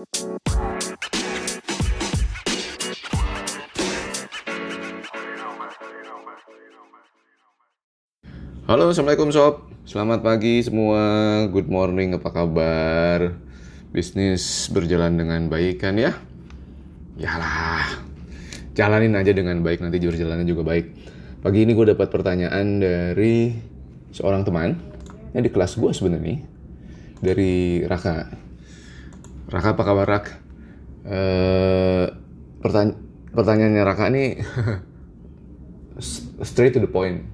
Halo, assalamualaikum sob. Selamat pagi semua. Good morning. Apa kabar? Bisnis berjalan dengan baik kan ya? Yalah, jalanin aja dengan baik. Nanti berjalannya juga baik. Pagi ini gue dapat pertanyaan dari seorang teman yang di kelas gue sebenarnya dari Raka. Raka apa kabar Rak? Eh, pertanya pertanyaannya Raka ini straight to the point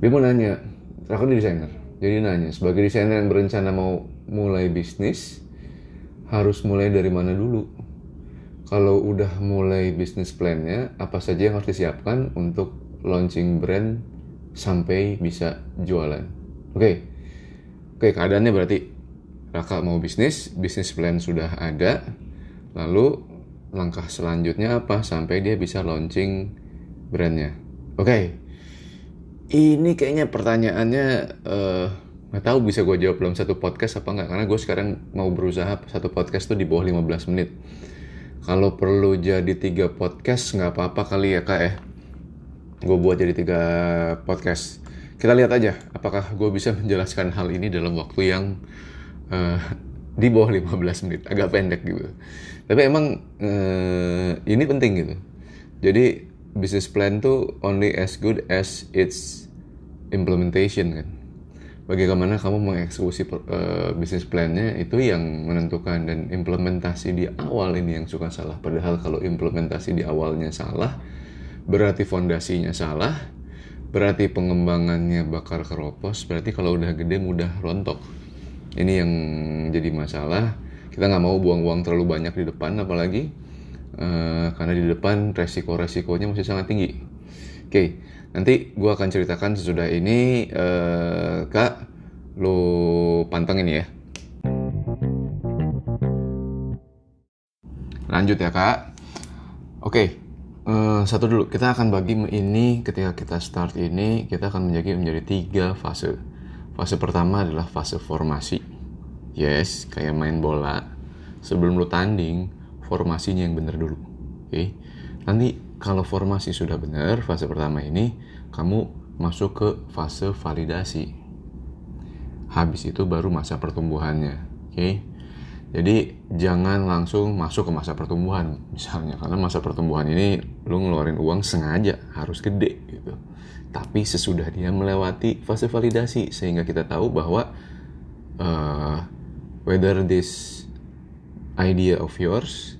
dia mau nanya aku ini desainer jadi nanya sebagai desainer yang berencana mau mulai bisnis harus mulai dari mana dulu kalau udah mulai bisnis plannya apa saja yang harus disiapkan untuk launching brand sampai bisa jualan oke okay. oke okay, keadaannya berarti Raka mau bisnis bisnis plan sudah ada. Lalu langkah selanjutnya apa sampai dia bisa launching brandnya? Oke. Okay ini kayaknya pertanyaannya uh, nggak tahu bisa gue jawab dalam satu podcast apa nggak karena gue sekarang mau berusaha satu podcast tuh di bawah 15 menit. Kalau perlu jadi tiga podcast nggak apa-apa kali ya kak ya. Gue buat jadi tiga podcast. Kita lihat aja apakah gue bisa menjelaskan hal ini dalam waktu yang uh, di bawah 15 menit agak pendek gitu tapi emang uh, ini penting gitu jadi business plan tuh only as good as its implementation kan. Bagaimana kamu mengeksekusi uh, bisnis plannya itu yang menentukan dan implementasi di awal ini yang suka salah. Padahal kalau implementasi di awalnya salah, berarti fondasinya salah, berarti pengembangannya bakar keropos, berarti kalau udah gede mudah rontok. Ini yang jadi masalah. Kita nggak mau buang-buang terlalu banyak di depan, apalagi uh, karena di depan resiko-resikonya masih sangat tinggi. Oke, nanti gue akan ceritakan sesudah ini, uh, kak, lo pantengin ya. Lanjut ya kak. Oke, uh, satu dulu. Kita akan bagi ini ketika kita start ini, kita akan menjadi menjadi tiga fase. Fase pertama adalah fase formasi. Yes, kayak main bola. Sebelum lo tanding, formasinya yang benar dulu. Oke. Okay? Nanti kalau formasi sudah benar fase pertama ini kamu masuk ke fase validasi. Habis itu baru masa pertumbuhannya. Oke. Okay? Jadi jangan langsung masuk ke masa pertumbuhan misalnya karena masa pertumbuhan ini lu ngeluarin uang sengaja harus gede gitu. Tapi sesudah dia melewati fase validasi sehingga kita tahu bahwa uh, whether this idea of yours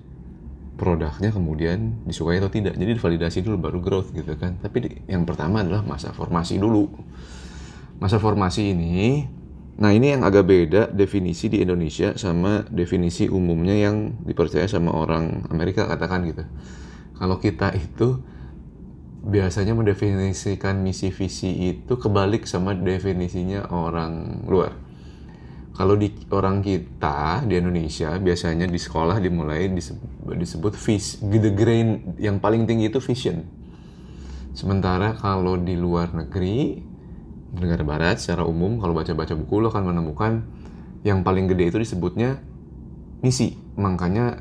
produknya kemudian disukai atau tidak. Jadi validasi dulu baru growth gitu kan. Tapi yang pertama adalah masa formasi dulu. Masa formasi ini, nah ini yang agak beda definisi di Indonesia sama definisi umumnya yang dipercaya sama orang Amerika katakan gitu. Kalau kita itu biasanya mendefinisikan misi visi itu kebalik sama definisinya orang luar kalau di orang kita di Indonesia biasanya di sekolah dimulai disebut, disebut vis, the grain yang paling tinggi itu vision. Sementara kalau di luar negeri, negara barat secara umum kalau baca-baca buku lo akan menemukan yang paling gede itu disebutnya misi. Makanya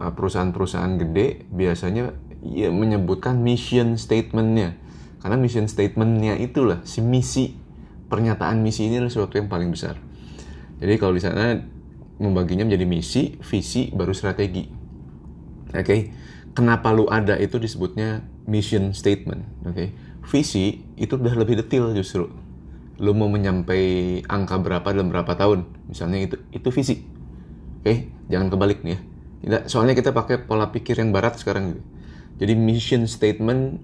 eh, perusahaan-perusahaan gede biasanya ya menyebutkan mission statementnya. Karena mission statementnya itulah si misi. Pernyataan misi ini adalah sesuatu yang paling besar. Jadi kalau di sana membaginya menjadi misi, visi, baru strategi. Oke, okay? kenapa lu ada itu disebutnya mission statement. Oke, okay? visi itu udah lebih detail justru. Lu mau menyampai angka berapa dalam berapa tahun, misalnya itu itu visi. Oke, okay? jangan kebalik nih ya. Tidak, soalnya kita pakai pola pikir yang barat sekarang gitu. Jadi mission statement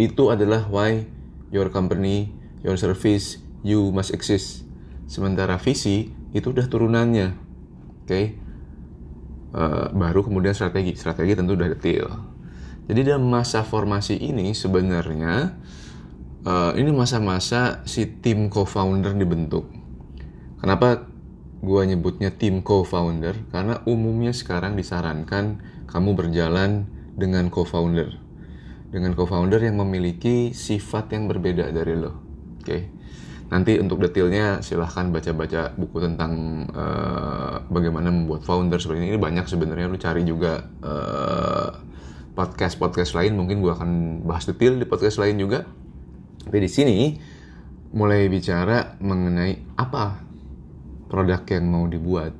itu adalah why your company, your service, you must exist Sementara visi itu udah turunannya. Oke. Okay? Uh, baru kemudian strategi. Strategi tentu udah detail. Jadi dalam masa formasi ini sebenarnya uh, ini masa-masa si tim co-founder dibentuk. Kenapa gue nyebutnya tim co-founder? Karena umumnya sekarang disarankan kamu berjalan dengan co-founder. Dengan co-founder yang memiliki sifat yang berbeda dari lo. Oke. Okay? Nanti untuk detailnya silahkan baca-baca buku tentang uh, bagaimana membuat founder seperti ini, ini banyak sebenarnya lu cari juga podcast podcast podcast lain mungkin gue akan bahas detail di podcast lain juga tapi di sini mulai bicara mengenai apa produk yang mau dibuat.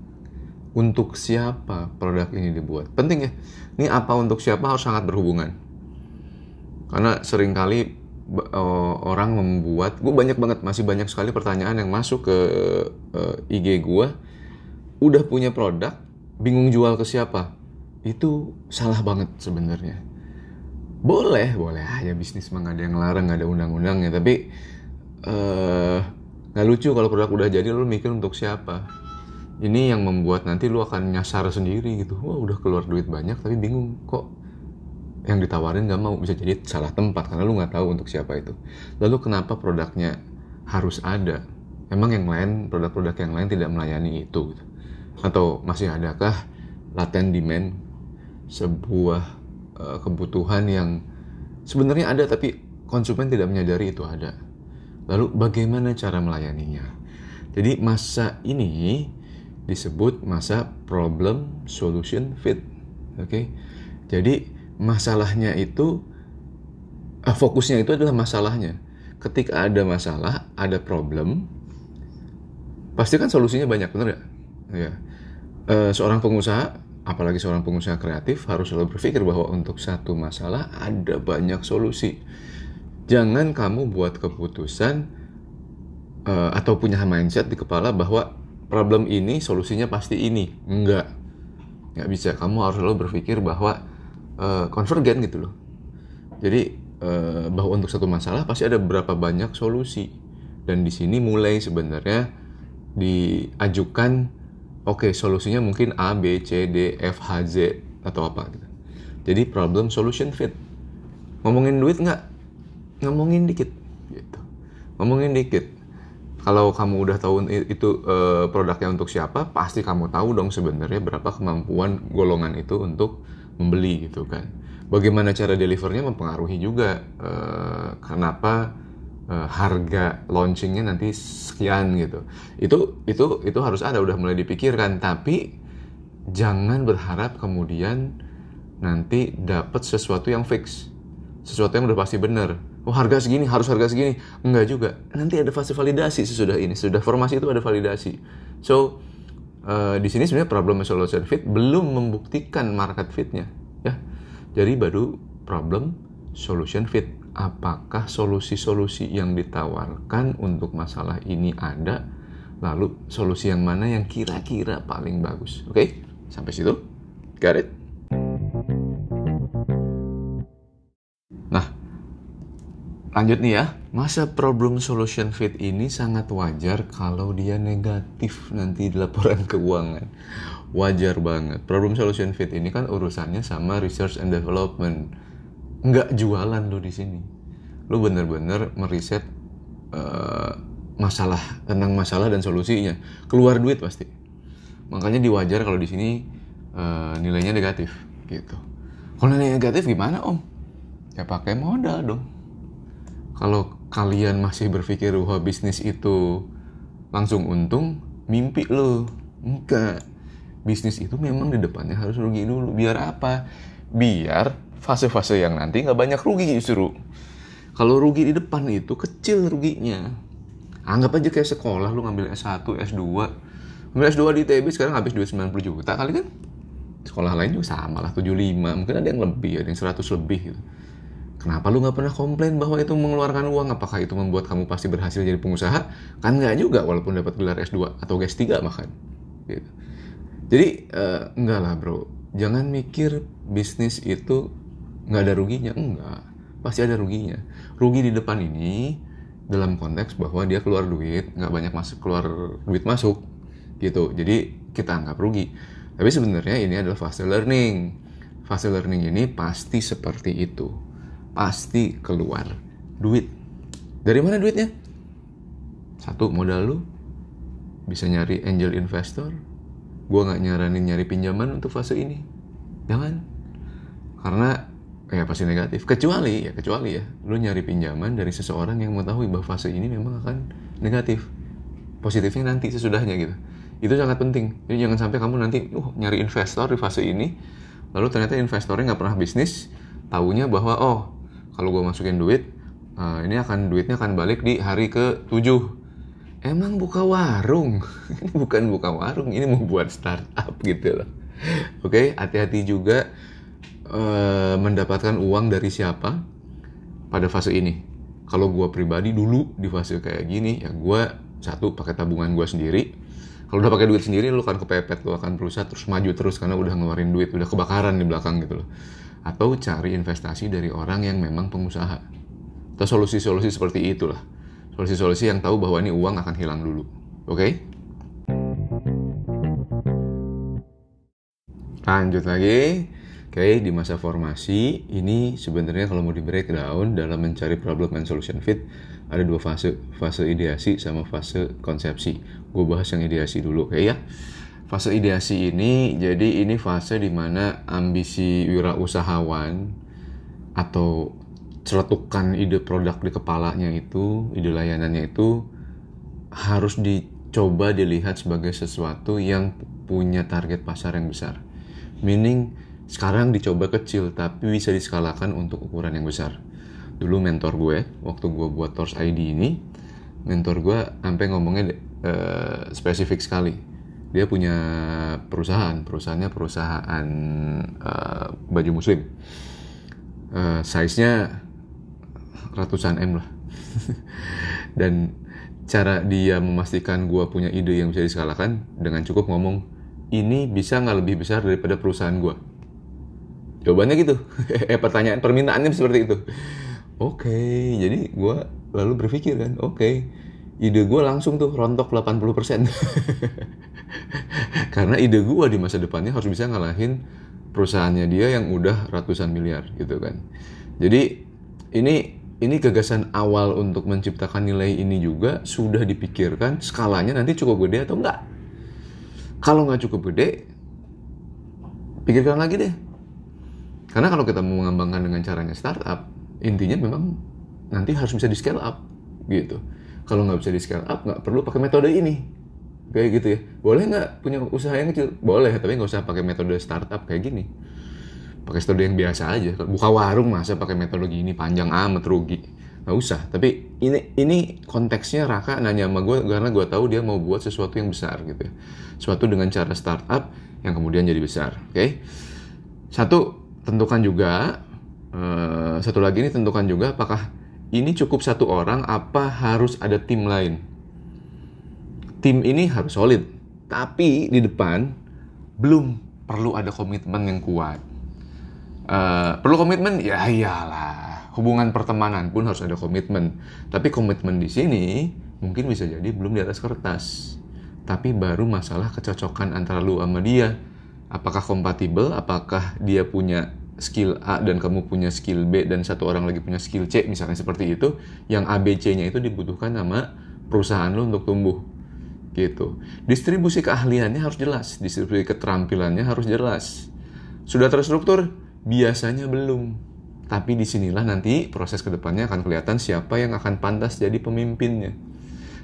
Untuk siapa produk ini dibuat? Penting ya. Ini apa untuk siapa harus sangat berhubungan. Karena sering kali uh, orang membuat gue banyak banget masih banyak sekali pertanyaan yang masuk ke uh, IG gue udah punya produk bingung jual ke siapa? Itu salah banget sebenarnya boleh boleh. Aja bisnis mah gak ada yang larang gak ada undang-undangnya tapi uh, nggak lucu kalau produk udah jadi lu mikir untuk siapa? Ini yang membuat nanti lu akan nyasar sendiri gitu. Wah udah keluar duit banyak tapi bingung kok yang ditawarin nggak mau. Bisa jadi salah tempat karena lu nggak tahu untuk siapa itu. Lalu kenapa produknya harus ada? Emang yang lain produk-produk yang lain tidak melayani itu gitu. atau masih adakah latent demand sebuah uh, kebutuhan yang sebenarnya ada tapi konsumen tidak menyadari itu ada lalu bagaimana cara melayaninya jadi masa ini disebut masa problem solution fit oke okay? jadi masalahnya itu ah, fokusnya itu adalah masalahnya. Ketika ada masalah, ada problem, pasti kan solusinya banyak, benar nggak? Ya. Seorang pengusaha, apalagi seorang pengusaha kreatif, harus selalu berpikir bahwa untuk satu masalah ada banyak solusi. Jangan kamu buat keputusan e, atau punya mindset di kepala bahwa problem ini solusinya pasti ini. Enggak. Nggak bisa. Kamu harus selalu berpikir bahwa uh, konvergen gitu loh. Jadi uh, bahwa untuk satu masalah pasti ada berapa banyak solusi dan di sini mulai sebenarnya diajukan oke okay, solusinya mungkin A B C D F H Z atau apa gitu. Jadi problem solution fit. Ngomongin duit nggak? Ngomongin dikit gitu. Ngomongin dikit. Kalau kamu udah tahu itu uh, produknya untuk siapa, pasti kamu tahu dong sebenarnya berapa kemampuan golongan itu untuk membeli gitu kan. Bagaimana cara delivernya mempengaruhi juga uh, kenapa uh, harga launchingnya nanti sekian gitu. Itu itu itu harus ada udah mulai dipikirkan tapi jangan berharap kemudian nanti dapat sesuatu yang fix. Sesuatu yang udah pasti benar. Oh harga segini harus harga segini. Enggak juga. Nanti ada fase validasi sesudah ini. Sudah formasi itu ada validasi. So uh, di sini sebenarnya problem solution fit belum membuktikan market fitnya ya jadi baru problem solution fit apakah solusi-solusi yang ditawarkan untuk masalah ini ada lalu solusi yang mana yang kira-kira paling bagus oke okay? sampai situ got it Lanjut nih ya, masa problem solution fit ini sangat wajar kalau dia negatif nanti di laporan keuangan. Wajar banget. Problem solution fit ini kan urusannya sama research and development. Nggak jualan lo di sini. Lo bener-bener meriset uh, masalah tentang masalah dan solusinya. Keluar duit pasti. Makanya diwajar kalau di sini uh, nilainya negatif gitu. Kalau nilainya negatif gimana om? Ya pakai modal dong kalau kalian masih berpikir bahwa bisnis itu langsung untung, mimpi lo. Enggak. Bisnis itu memang di depannya harus rugi dulu. Biar apa? Biar fase-fase yang nanti nggak banyak rugi justru. Kalau rugi di depan itu kecil ruginya. Anggap aja kayak sekolah lu ngambil S1, S2. Ngambil S2 di ITB sekarang habis duit 90 juta kali kan? Sekolah lain juga sama lah, 75. Mungkin ada yang lebih, ada yang 100 lebih gitu Kenapa lu nggak pernah komplain bahwa itu mengeluarkan uang? Apakah itu membuat kamu pasti berhasil jadi pengusaha? Kan nggak juga, walaupun dapat gelar S2 atau S3 bahkan. Gitu. Jadi uh, enggak lah bro, jangan mikir bisnis itu nggak ada ruginya, enggak. Pasti ada ruginya. Rugi di depan ini dalam konteks bahwa dia keluar duit, nggak banyak masuk keluar duit masuk, gitu. Jadi kita anggap rugi. Tapi sebenarnya ini adalah fase learning. Fase learning ini pasti seperti itu pasti keluar duit. Dari mana duitnya? Satu modal lu bisa nyari angel investor. Gua nggak nyaranin nyari pinjaman untuk fase ini. Jangan. Karena ya pasti negatif. Kecuali ya kecuali ya lu nyari pinjaman dari seseorang yang mengetahui bahwa fase ini memang akan negatif. Positifnya nanti sesudahnya gitu. Itu sangat penting. Jadi jangan sampai kamu nanti uh, nyari investor di fase ini, lalu ternyata investornya nggak pernah bisnis, tahunya bahwa oh kalau gue masukin duit, uh, ini akan duitnya akan balik di hari ke 7 Emang buka warung? bukan buka warung, ini mau buat startup gitu loh. Oke, okay? hati-hati juga uh, mendapatkan uang dari siapa pada fase ini. Kalau gue pribadi dulu di fase kayak gini, ya gue satu pakai tabungan gue sendiri. Kalau udah pakai duit sendiri, lu kan kepepet, lu akan berusaha terus maju terus karena udah ngeluarin duit, udah kebakaran di belakang gitu loh. Atau cari investasi dari orang yang memang pengusaha atau solusi-solusi seperti itulah. Solusi-solusi yang tahu bahwa ini uang akan hilang dulu. Oke? Okay? Lanjut lagi. Oke, okay, di masa formasi ini sebenarnya kalau mau di breakdown dalam mencari problem and solution fit ada dua fase, fase ideasi sama fase konsepsi. Gue bahas yang ideasi dulu, oke ya. Fase ideasi ini jadi ini fase di mana ambisi wirausahawan atau celetukan ide produk di kepalanya itu, ide layanannya itu harus dicoba dilihat sebagai sesuatu yang punya target pasar yang besar. Meaning sekarang dicoba kecil tapi bisa diskalakan untuk ukuran yang besar. Dulu mentor gue, waktu gue buat Tors ID ini, mentor gue sampai ngomongnya uh, spesifik sekali. Dia punya perusahaan, perusahaannya perusahaan uh, baju muslim. Uh, size-nya ratusan M lah. Dan cara dia memastikan gue punya ide yang bisa diskalakan dengan cukup ngomong, ini bisa nggak lebih besar daripada perusahaan gue? Jawabannya gitu. eh pertanyaan permintaannya seperti itu. Oke, okay, jadi gue lalu berpikir kan, oke, okay, ide gue langsung tuh rontok 80%. Karena ide gue di masa depannya harus bisa ngalahin perusahaannya dia yang udah ratusan miliar gitu kan. Jadi ini ini gagasan awal untuk menciptakan nilai ini juga sudah dipikirkan skalanya nanti cukup gede atau enggak. Kalau nggak cukup gede, pikirkan lagi deh. Karena kalau kita mau mengembangkan dengan caranya startup, intinya memang nanti harus bisa di scale up gitu. Kalau nggak bisa di scale up, nggak perlu pakai metode ini. Kayak gitu ya. Boleh nggak punya usaha yang kecil? Boleh, tapi nggak usah pakai metode startup kayak gini pakai metode yang biasa aja buka warung masa pakai metodologi ini panjang amat rugi nggak usah tapi ini ini konteksnya Raka nanya sama gue karena gue tahu dia mau buat sesuatu yang besar gitu ya sesuatu dengan cara startup yang kemudian jadi besar oke okay? satu tentukan juga uh, satu lagi ini tentukan juga apakah ini cukup satu orang apa harus ada tim lain tim ini harus solid tapi di depan belum perlu ada komitmen yang kuat Uh, perlu komitmen? Ya iyalah. Hubungan pertemanan pun harus ada komitmen. Tapi komitmen di sini mungkin bisa jadi belum di atas kertas. Tapi baru masalah kecocokan antara lu sama dia. Apakah kompatibel? Apakah dia punya skill A dan kamu punya skill B dan satu orang lagi punya skill C misalnya seperti itu yang A B C-nya itu dibutuhkan sama perusahaan lu untuk tumbuh gitu. Distribusi keahliannya harus jelas, distribusi keterampilannya harus jelas. Sudah terstruktur? Biasanya belum. Tapi di sinilah nanti proses ke depannya akan kelihatan siapa yang akan pantas jadi pemimpinnya.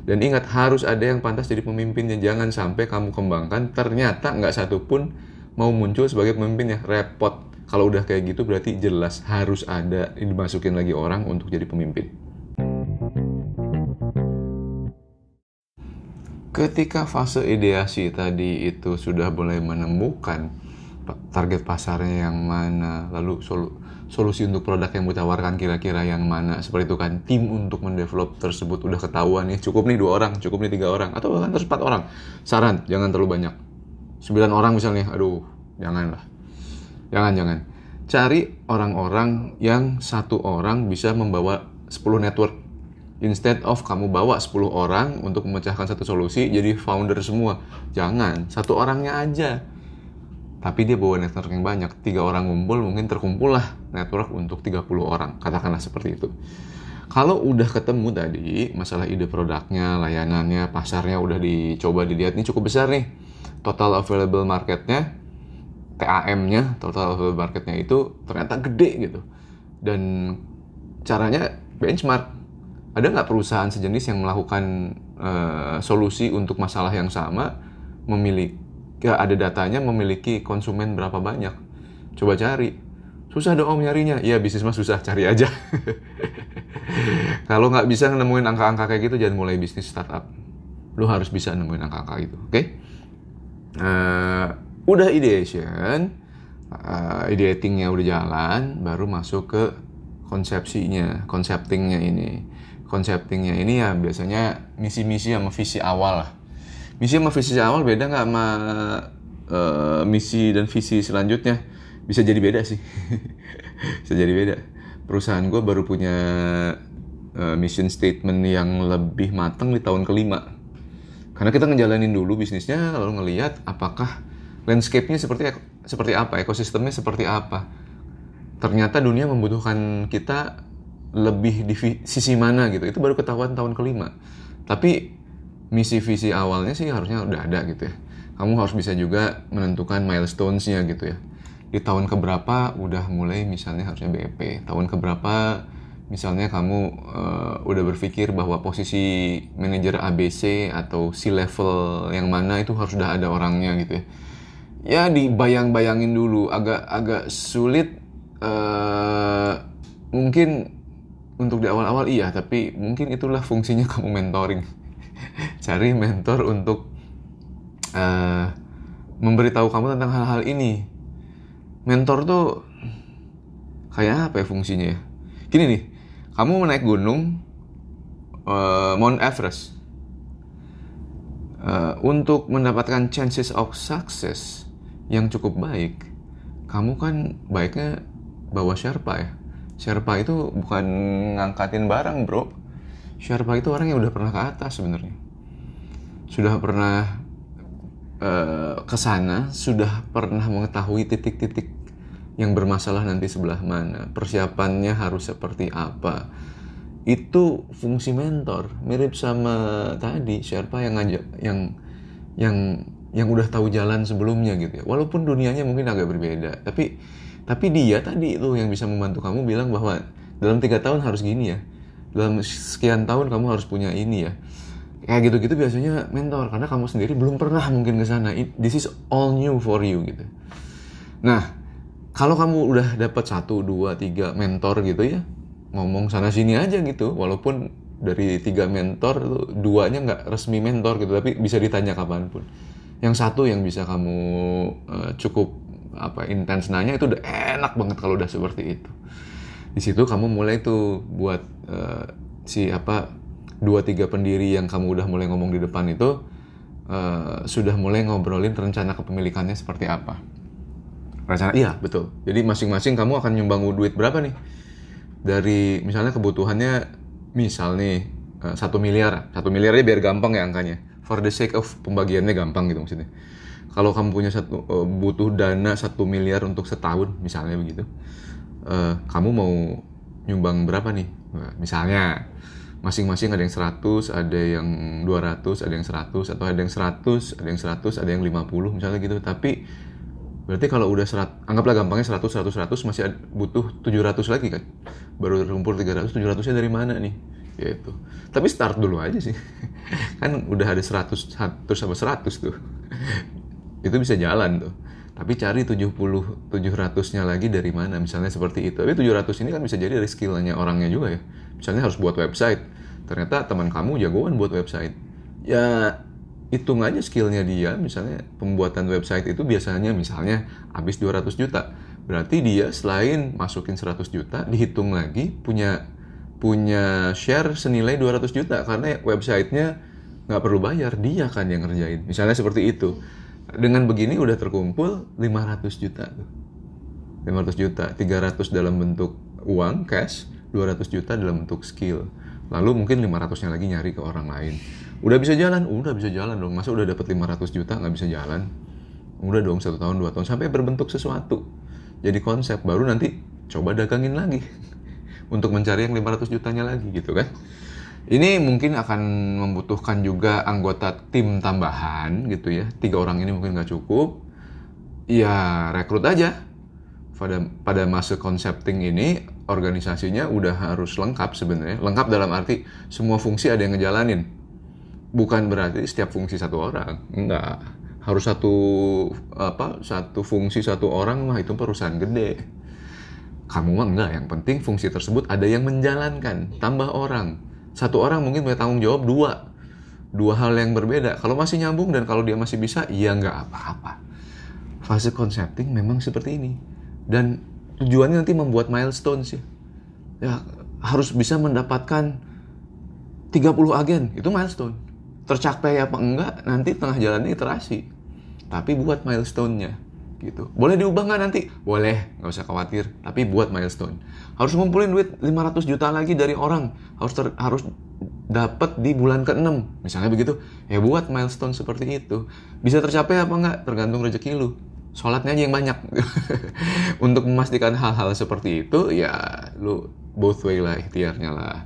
Dan ingat harus ada yang pantas jadi pemimpinnya. Jangan sampai kamu kembangkan ternyata nggak satu pun mau muncul sebagai pemimpinnya. Repot. Kalau udah kayak gitu berarti jelas harus ada dimasukin lagi orang untuk jadi pemimpin. Ketika fase ideasi tadi itu sudah mulai menemukan target pasarnya yang mana, lalu solu, solusi untuk produk yang ditawarkan kira-kira yang mana, seperti itu kan tim untuk mendevelop tersebut udah ketahuan nih cukup nih dua orang, cukup nih tiga orang, atau bahkan terus empat orang. Saran jangan terlalu banyak, sembilan orang misalnya, aduh janganlah, jangan jangan. Cari orang-orang yang satu orang bisa membawa 10 network. Instead of kamu bawa 10 orang untuk memecahkan satu solusi jadi founder semua. Jangan, satu orangnya aja. Tapi dia bawa network yang banyak. Tiga orang ngumpul mungkin terkumpul lah network untuk 30 orang. Katakanlah seperti itu. Kalau udah ketemu tadi masalah ide produknya layanannya pasarnya udah dicoba dilihat ini cukup besar nih total available marketnya TAM-nya total available marketnya itu ternyata gede gitu. Dan caranya benchmark. Ada nggak perusahaan sejenis yang melakukan uh, solusi untuk masalah yang sama memiliki ya ada datanya memiliki konsumen berapa banyak? Coba cari. Susah dong om nyarinya. Ya bisnis mah susah cari aja. Kalau nggak bisa nemuin angka-angka kayak gitu jangan mulai bisnis startup. Lu harus bisa nemuin angka-angka itu oke? okay? Uh, udah ideation uh, ideatingnya udah jalan baru masuk ke konsepsinya konseptingnya ini. Konseptingnya ini ya biasanya misi-misi sama visi awal lah. Misi sama visi awal beda nggak sama uh, misi dan visi selanjutnya? Bisa jadi beda sih. Bisa jadi beda. Perusahaan gue baru punya uh, mission statement yang lebih matang di tahun kelima karena kita ngejalanin dulu bisnisnya lalu ngelihat apakah landscape-nya seperti seperti apa ekosistemnya seperti apa ternyata dunia membutuhkan kita lebih di sisi mana gitu itu baru ketahuan tahun kelima tapi misi visi awalnya sih harusnya udah ada gitu ya. Kamu harus bisa juga menentukan milestones-nya gitu ya. Di tahun keberapa udah mulai misalnya harusnya BEP. Tahun keberapa misalnya kamu uh, udah berpikir bahwa posisi manajer ABC atau C level yang mana itu harus udah ada orangnya gitu ya. Ya dibayang-bayangin dulu agak agak sulit uh, mungkin untuk di awal-awal iya tapi mungkin itulah fungsinya kamu mentoring cari mentor untuk uh, memberitahu kamu tentang hal-hal ini. Mentor tuh kayak apa ya fungsinya ya? Gini nih, kamu naik gunung uh, Mount Everest. Uh, untuk mendapatkan chances of success yang cukup baik, kamu kan baiknya bawa Sherpa ya. Sherpa itu bukan ngangkatin barang bro, Sherpa itu orang yang udah pernah ke atas sebenarnya. Sudah pernah uh, ke sana, sudah pernah mengetahui titik-titik yang bermasalah nanti sebelah mana, persiapannya harus seperti apa. Itu fungsi mentor, mirip sama tadi Sherpa yang ngajak yang yang yang udah tahu jalan sebelumnya gitu ya. Walaupun dunianya mungkin agak berbeda, tapi tapi dia tadi itu yang bisa membantu kamu bilang bahwa dalam tiga tahun harus gini ya. Dalam sekian tahun kamu harus punya ini ya. Kayak gitu-gitu biasanya mentor karena kamu sendiri belum pernah mungkin ke sana. This is all new for you gitu. Nah kalau kamu udah dapat satu dua tiga mentor gitu ya ngomong sana sini aja gitu. Walaupun dari tiga mentor duanya nggak resmi mentor gitu tapi bisa ditanya kapan pun. Yang satu yang bisa kamu uh, cukup apa intens nanya itu udah enak banget kalau udah seperti itu. Di situ kamu mulai tuh buat uh, si apa dua tiga pendiri yang kamu udah mulai ngomong di depan itu uh, sudah mulai ngobrolin rencana kepemilikannya seperti apa rencana iya. Betul. Jadi masing-masing kamu akan nyumbang duit berapa nih? Dari misalnya kebutuhannya misal nih uh, satu miliar. Satu miliarnya biar gampang ya angkanya. For the sake of pembagiannya gampang gitu maksudnya. Kalau kamu punya satu uh, butuh dana satu miliar untuk setahun misalnya begitu uh, kamu mau nyumbang berapa nih? Nah, misalnya masing-masing ada yang 100, ada yang 200, ada yang 100 atau ada yang 100, ada yang 100, ada yang 50 misalnya gitu. Tapi berarti kalau udah serat, anggaplah gampangnya 100, 100, 100 masih butuh 700 lagi kan. Baru terkumpul 300, 700-nya dari mana nih? Gitu. Tapi start dulu aja sih. kan udah ada 100, 100 sama 100 tuh. Itu bisa jalan tuh tapi cari 70 700-nya lagi dari mana misalnya seperti itu tapi 700 ini kan bisa jadi dari skillnya orangnya juga ya misalnya harus buat website ternyata teman kamu jagoan buat website ya hitung aja skillnya dia misalnya pembuatan website itu biasanya misalnya habis 200 juta berarti dia selain masukin 100 juta dihitung lagi punya punya share senilai 200 juta karena websitenya nggak perlu bayar dia kan yang ngerjain misalnya seperti itu dengan begini udah terkumpul 500 juta tuh. 500 juta, 300 dalam bentuk uang cash, 200 juta dalam bentuk skill. Lalu mungkin 500-nya lagi nyari ke orang lain. Udah bisa jalan? Udah bisa jalan dong. Masa udah dapat 500 juta nggak bisa jalan? Udah dong satu tahun, dua tahun sampai berbentuk sesuatu. Jadi konsep baru nanti coba dagangin lagi untuk mencari yang 500 jutanya lagi gitu kan. Ini mungkin akan membutuhkan juga anggota tim tambahan gitu ya. Tiga orang ini mungkin nggak cukup. Ya rekrut aja. Pada pada masa concepting ini organisasinya udah harus lengkap sebenarnya. Lengkap dalam arti semua fungsi ada yang ngejalanin. Bukan berarti setiap fungsi satu orang. Enggak. harus satu apa satu fungsi satu orang mah itu perusahaan gede. Kamu mah enggak yang penting fungsi tersebut ada yang menjalankan tambah orang. Satu orang mungkin punya tanggung jawab dua. Dua hal yang berbeda. Kalau masih nyambung dan kalau dia masih bisa ya nggak apa-apa. Fase concepting memang seperti ini. Dan tujuannya nanti membuat milestone sih. Ya harus bisa mendapatkan 30 agen itu milestone tercapai apa enggak nanti tengah jalannya iterasi. Tapi buat milestone-nya gitu. Boleh diubah nggak nanti? Boleh nggak usah khawatir. Tapi buat milestone. Harus ngumpulin duit 500 juta lagi dari orang. Harus ter, harus dapat di bulan ke-6 misalnya begitu. Ya buat milestone seperti itu. Bisa tercapai apa enggak tergantung rezeki lu. Sholatnya aja yang banyak. Untuk memastikan hal-hal seperti itu ya lu both way lah ikhtiarnya lah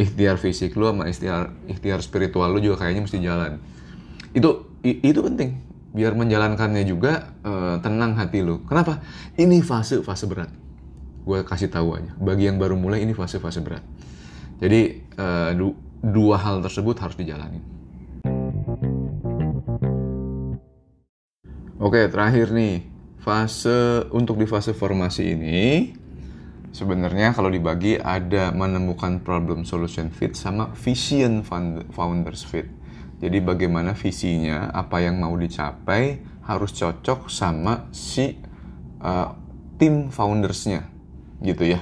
ikhtiar fisik lu sama ikhtiar ikhtiar spiritual lu juga kayaknya mesti jalan. Itu itu penting. Biar menjalankannya juga uh, tenang hati lu. Kenapa? Ini fase fase berat. Gue kasih tahu aja. Bagi yang baru mulai ini fase fase berat. Jadi du dua hal tersebut harus dijalani oke terakhir nih. Fase untuk di fase formasi ini sebenarnya kalau dibagi ada menemukan problem solution fit sama vision founders fit. Jadi bagaimana visinya, apa yang mau dicapai harus cocok sama si uh, tim foundersnya, gitu ya.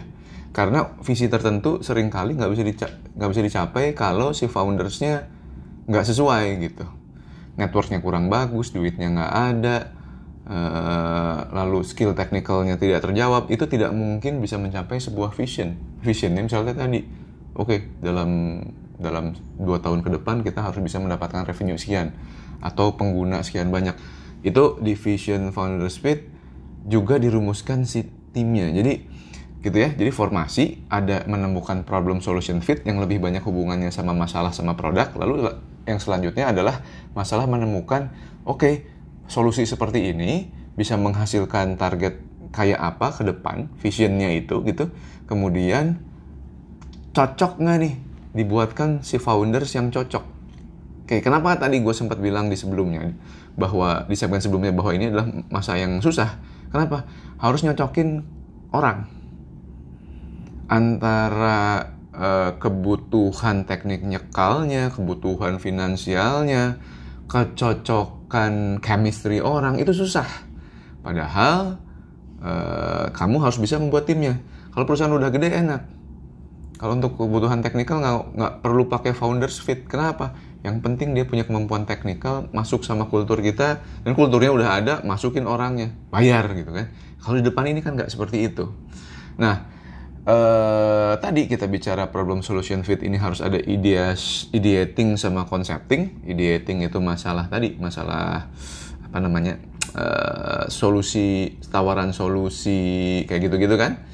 Karena visi tertentu sering kali nggak bisa nggak bisa dicapai kalau si foundersnya nggak sesuai gitu. Networknya kurang bagus, duitnya nggak ada, Uh, lalu skill teknikalnya tidak terjawab, itu tidak mungkin bisa mencapai sebuah vision. Visionnya misalnya tadi, oke okay, dalam dalam dua tahun ke depan kita harus bisa mendapatkan revenue sekian atau pengguna sekian banyak. Itu di vision founder speed juga dirumuskan si timnya. Jadi gitu ya. Jadi formasi ada menemukan problem solution fit yang lebih banyak hubungannya sama masalah sama produk. Lalu yang selanjutnya adalah masalah menemukan oke okay, solusi seperti ini bisa menghasilkan target kayak apa ke depan, visionnya itu gitu. Kemudian cocok nggak nih dibuatkan si founders yang cocok. Oke, kenapa tadi gue sempat bilang di sebelumnya bahwa di segmen sebelumnya bahwa ini adalah masa yang susah. Kenapa? Harus nyocokin orang antara uh, kebutuhan teknik nyekalnya, kebutuhan finansialnya, kecocokan chemistry orang itu susah. Padahal uh, kamu harus bisa membuat timnya. Kalau perusahaan udah gede enak. Kalau untuk kebutuhan teknikal nggak nggak perlu pakai founders fit. Kenapa? Yang penting dia punya kemampuan teknikal, masuk sama kultur kita, dan kulturnya udah ada, masukin orangnya, bayar gitu kan. Kalau di depan ini kan nggak seperti itu. Nah, Uh, tadi kita bicara problem solution fit ini harus ada ideas, ideating sama concepting. Ideating itu masalah tadi, masalah apa namanya uh, solusi tawaran solusi kayak gitu-gitu kan.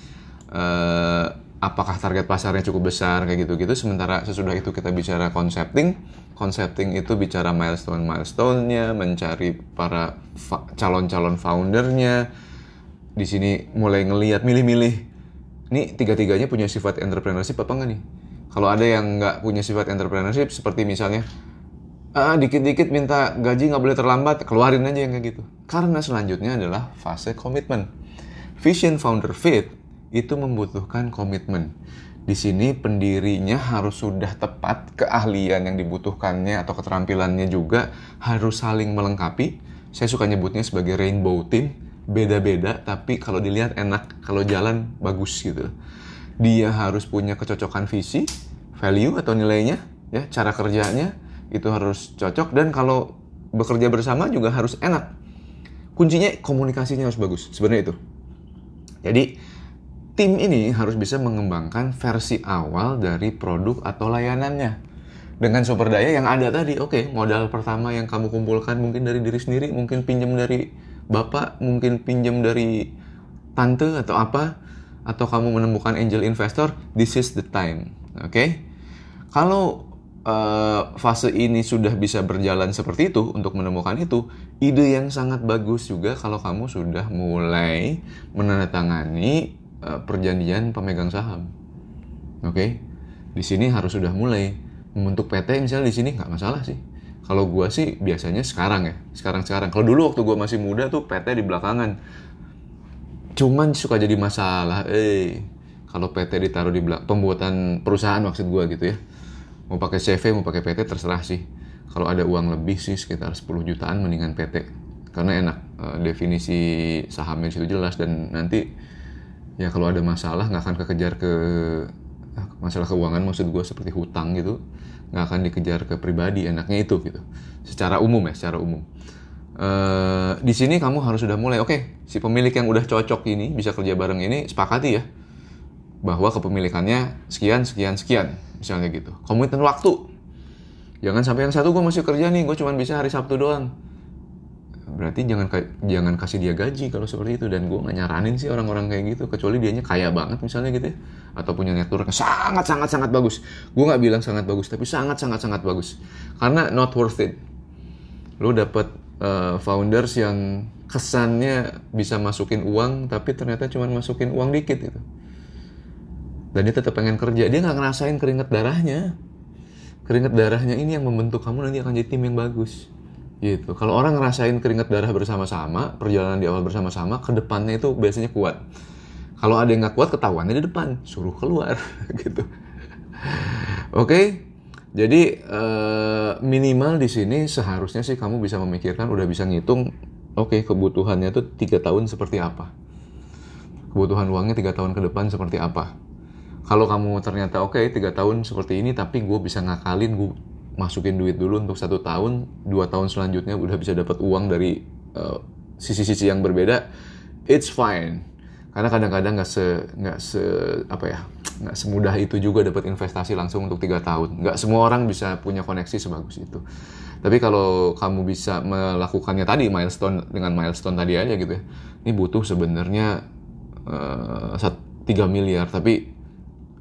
Uh, apakah target pasarnya cukup besar kayak gitu-gitu. Sementara sesudah itu kita bicara concepting. Concepting itu bicara milestone milestone-nya, mencari para calon-calon foundernya. Di sini mulai ngelihat milih-milih ini tiga-tiganya punya sifat entrepreneurship apa enggak nih? Kalau ada yang nggak punya sifat entrepreneurship, seperti misalnya, ah, dikit-dikit minta gaji nggak boleh terlambat, keluarin aja yang kayak gitu. Karena selanjutnya adalah fase komitmen. Vision Founder Fit itu membutuhkan komitmen. Di sini pendirinya harus sudah tepat, keahlian yang dibutuhkannya atau keterampilannya juga harus saling melengkapi. Saya suka nyebutnya sebagai rainbow team beda-beda tapi kalau dilihat enak kalau jalan bagus gitu. Dia harus punya kecocokan visi value atau nilainya ya cara kerjanya itu harus cocok dan kalau bekerja bersama juga harus enak. Kuncinya komunikasinya harus bagus sebenarnya itu. Jadi tim ini harus bisa mengembangkan versi awal dari produk atau layanannya. Dengan sumber daya yang ada tadi oke okay, modal pertama yang kamu kumpulkan mungkin dari diri sendiri mungkin pinjam dari bapak mungkin pinjam dari tante atau apa atau kamu menemukan angel investor this is the time oke okay? kalau uh, fase ini sudah bisa berjalan seperti itu untuk menemukan itu ide yang sangat bagus juga kalau kamu sudah mulai menandatangani uh, perjanjian pemegang saham oke okay? di sini harus sudah mulai membentuk PT misalnya di sini nggak masalah sih Kalau gue sih biasanya sekarang ya, sekarang-sekarang. Kalau dulu waktu gue masih muda tuh PT di belakangan. Cuman suka jadi masalah, eh kalau PT ditaruh di belakang pembuatan perusahaan maksud gue gitu ya. Mau pakai CV, mau pakai PT terserah sih. Kalau ada uang lebih sih sekitar 10 jutaan mendingan PT. Karena enak, eh, definisi sahamnya situ jelas dan nanti ya kalau ada masalah nggak akan kekejar ke ah, masalah keuangan maksud gue seperti hutang gitu nggak akan dikejar ke pribadi enaknya itu gitu. Secara umum ya secara umum. Uh, di sini kamu harus sudah mulai. Oke okay, si pemilik yang udah cocok ini bisa kerja bareng ini sepakati ya bahwa kepemilikannya sekian sekian sekian misalnya gitu. Komitmen waktu. Jangan sampai yang satu gue masih kerja nih gue cuma bisa hari sabtu doang berarti jangan jangan kasih dia gaji kalau seperti itu. Dan gue nggak nyaranin sih orang-orang kayak gitu. Kecuali dianya kaya banget misalnya gitu ya. Atau punya network sangat sangat sangat bagus. Gue nggak bilang sangat bagus tapi sangat sangat sangat bagus. Karena not worth it. Lo dapet uh, founders yang kesannya bisa masukin uang tapi ternyata cuma masukin uang dikit gitu. Dan dia tetap pengen kerja. Dia nggak ngerasain keringet darahnya. Keringet darahnya ini yang membentuk kamu nanti akan jadi tim yang bagus gitu. Kalau orang ngerasain keringat darah bersama-sama perjalanan di awal bersama-sama ke depannya itu biasanya kuat. Kalau ada yang nggak kuat ketahuannya di depan suruh keluar gitu. Oke? Okay? jadi uh, minimal di sini seharusnya sih kamu bisa memikirkan udah bisa ngitung oke okay, kebutuhannya tuh tiga tahun seperti apa? Kebutuhan uangnya tiga tahun ke depan seperti apa? Kalau kamu ternyata oke okay, tiga tahun seperti ini tapi gue bisa ngakalin gue masukin duit dulu untuk satu tahun dua tahun selanjutnya udah bisa dapat uang dari eh, sisi-sisi uh, yang berbeda it's fine. Karena kadang-kadang nggak se nggak se apa ya nggak semudah itu juga dapat investasi langsung untuk tiga tahun. Nggak semua orang bisa punya koneksi sebagus itu. Tapi kalau kamu bisa melakukannya tadi milestone dengan milestone tadi aja gitu ya ini butuh sebenarnya uh, 3 miliar. Tapi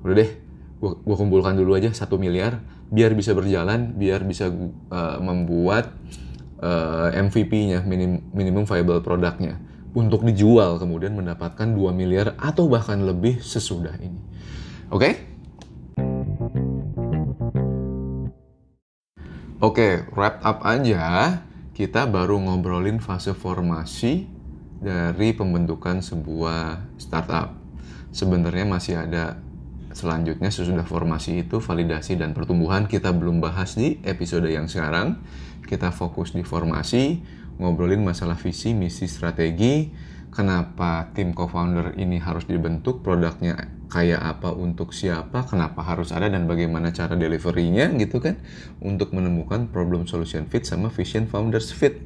udah deh gue kumpulkan dulu aja satu miliar biar bisa berjalan biar bisa uh, membuat uh, eh, MVP-nya minim, minimum viable produknya untuk dijual kemudian mendapatkan 2 miliar atau bahkan lebih sesudah ini. Oke? Okay? oke okay, wrap up aja. Kita baru ngobrolin fase formasi dari pembentukan sebuah startup. Sebenarnya masih ada Selanjutnya sesudah formasi itu validasi dan pertumbuhan kita belum bahas di episode yang sekarang. Kita fokus di formasi, ngobrolin masalah visi, misi, strategi, kenapa tim co-founder ini harus dibentuk, produknya kayak apa untuk siapa, kenapa harus ada dan bagaimana cara deliverynya gitu kan untuk menemukan problem solution fit sama vision founders fit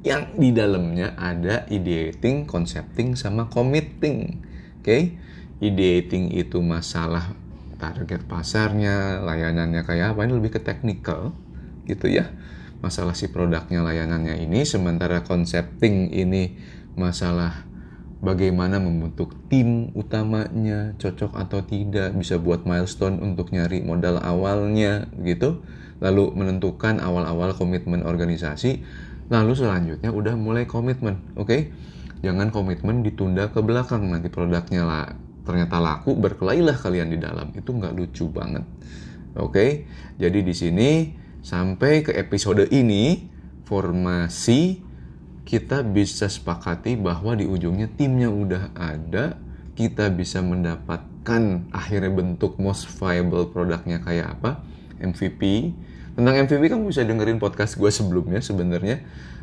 yang di dalamnya ada ideating, concepting sama committing. Oke. Okay? Ideating itu masalah target pasarnya, layanannya kayak apa, ini lebih ke teknikal gitu ya. Masalah si produknya, layanannya ini, sementara concepting ini masalah bagaimana membentuk tim utamanya, cocok atau tidak, bisa buat milestone untuk nyari modal awalnya gitu. Lalu menentukan awal-awal komitmen organisasi, lalu selanjutnya udah mulai komitmen, oke? Okay? Jangan komitmen ditunda ke belakang nanti produknya lah ternyata laku berkelailah kalian di dalam. Itu nggak lucu banget. Oke jadi di sini sampai ke episode ini formasi kita bisa sepakati bahwa di ujungnya timnya udah ada. Kita bisa mendapatkan akhirnya bentuk most viable produknya kayak apa MVP tentang MVP kamu bisa dengerin podcast gue sebelumnya sebenarnya.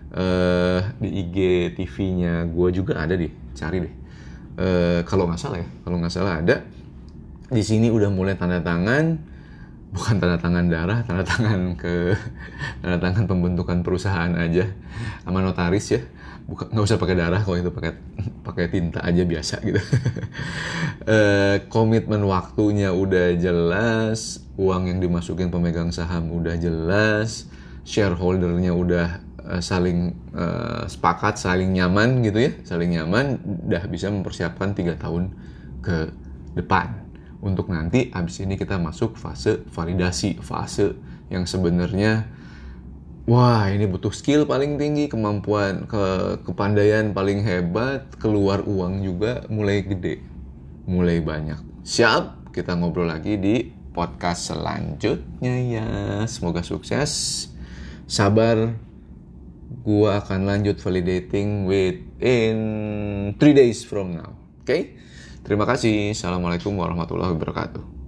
Uh, di IG TV-nya gue juga ada deh cari deh Eh, kalau nggak salah ya kalau nggak salah ada. Di sini udah mulai tanda tangan bukan tanda tangan darah tanda tangan ke tanda tangan pembentukan perusahaan aja. Sama notaris ya. Bukan nggak usah pakai darah kalau itu pakai pakai tinta aja biasa gitu. E, komitmen waktunya udah jelas uang yang dimasukin pemegang saham udah jelas shareholdernya udah Eh, saling uh, sepakat, saling nyaman gitu ya, saling nyaman, udah bisa mempersiapkan tiga tahun ke depan. Untuk nanti abis ini kita masuk fase validasi, fase yang sebenarnya wah ini butuh skill paling tinggi, kemampuan ke kepandaian paling hebat, keluar uang juga mulai gede, mulai banyak. Siap, kita ngobrol lagi di podcast selanjutnya ya. Semoga sukses. sabar gua akan lanjut validating within 3 days from now. Oke okay? terima kasih. Assalamualaikum warahmatullahi wabarakatuh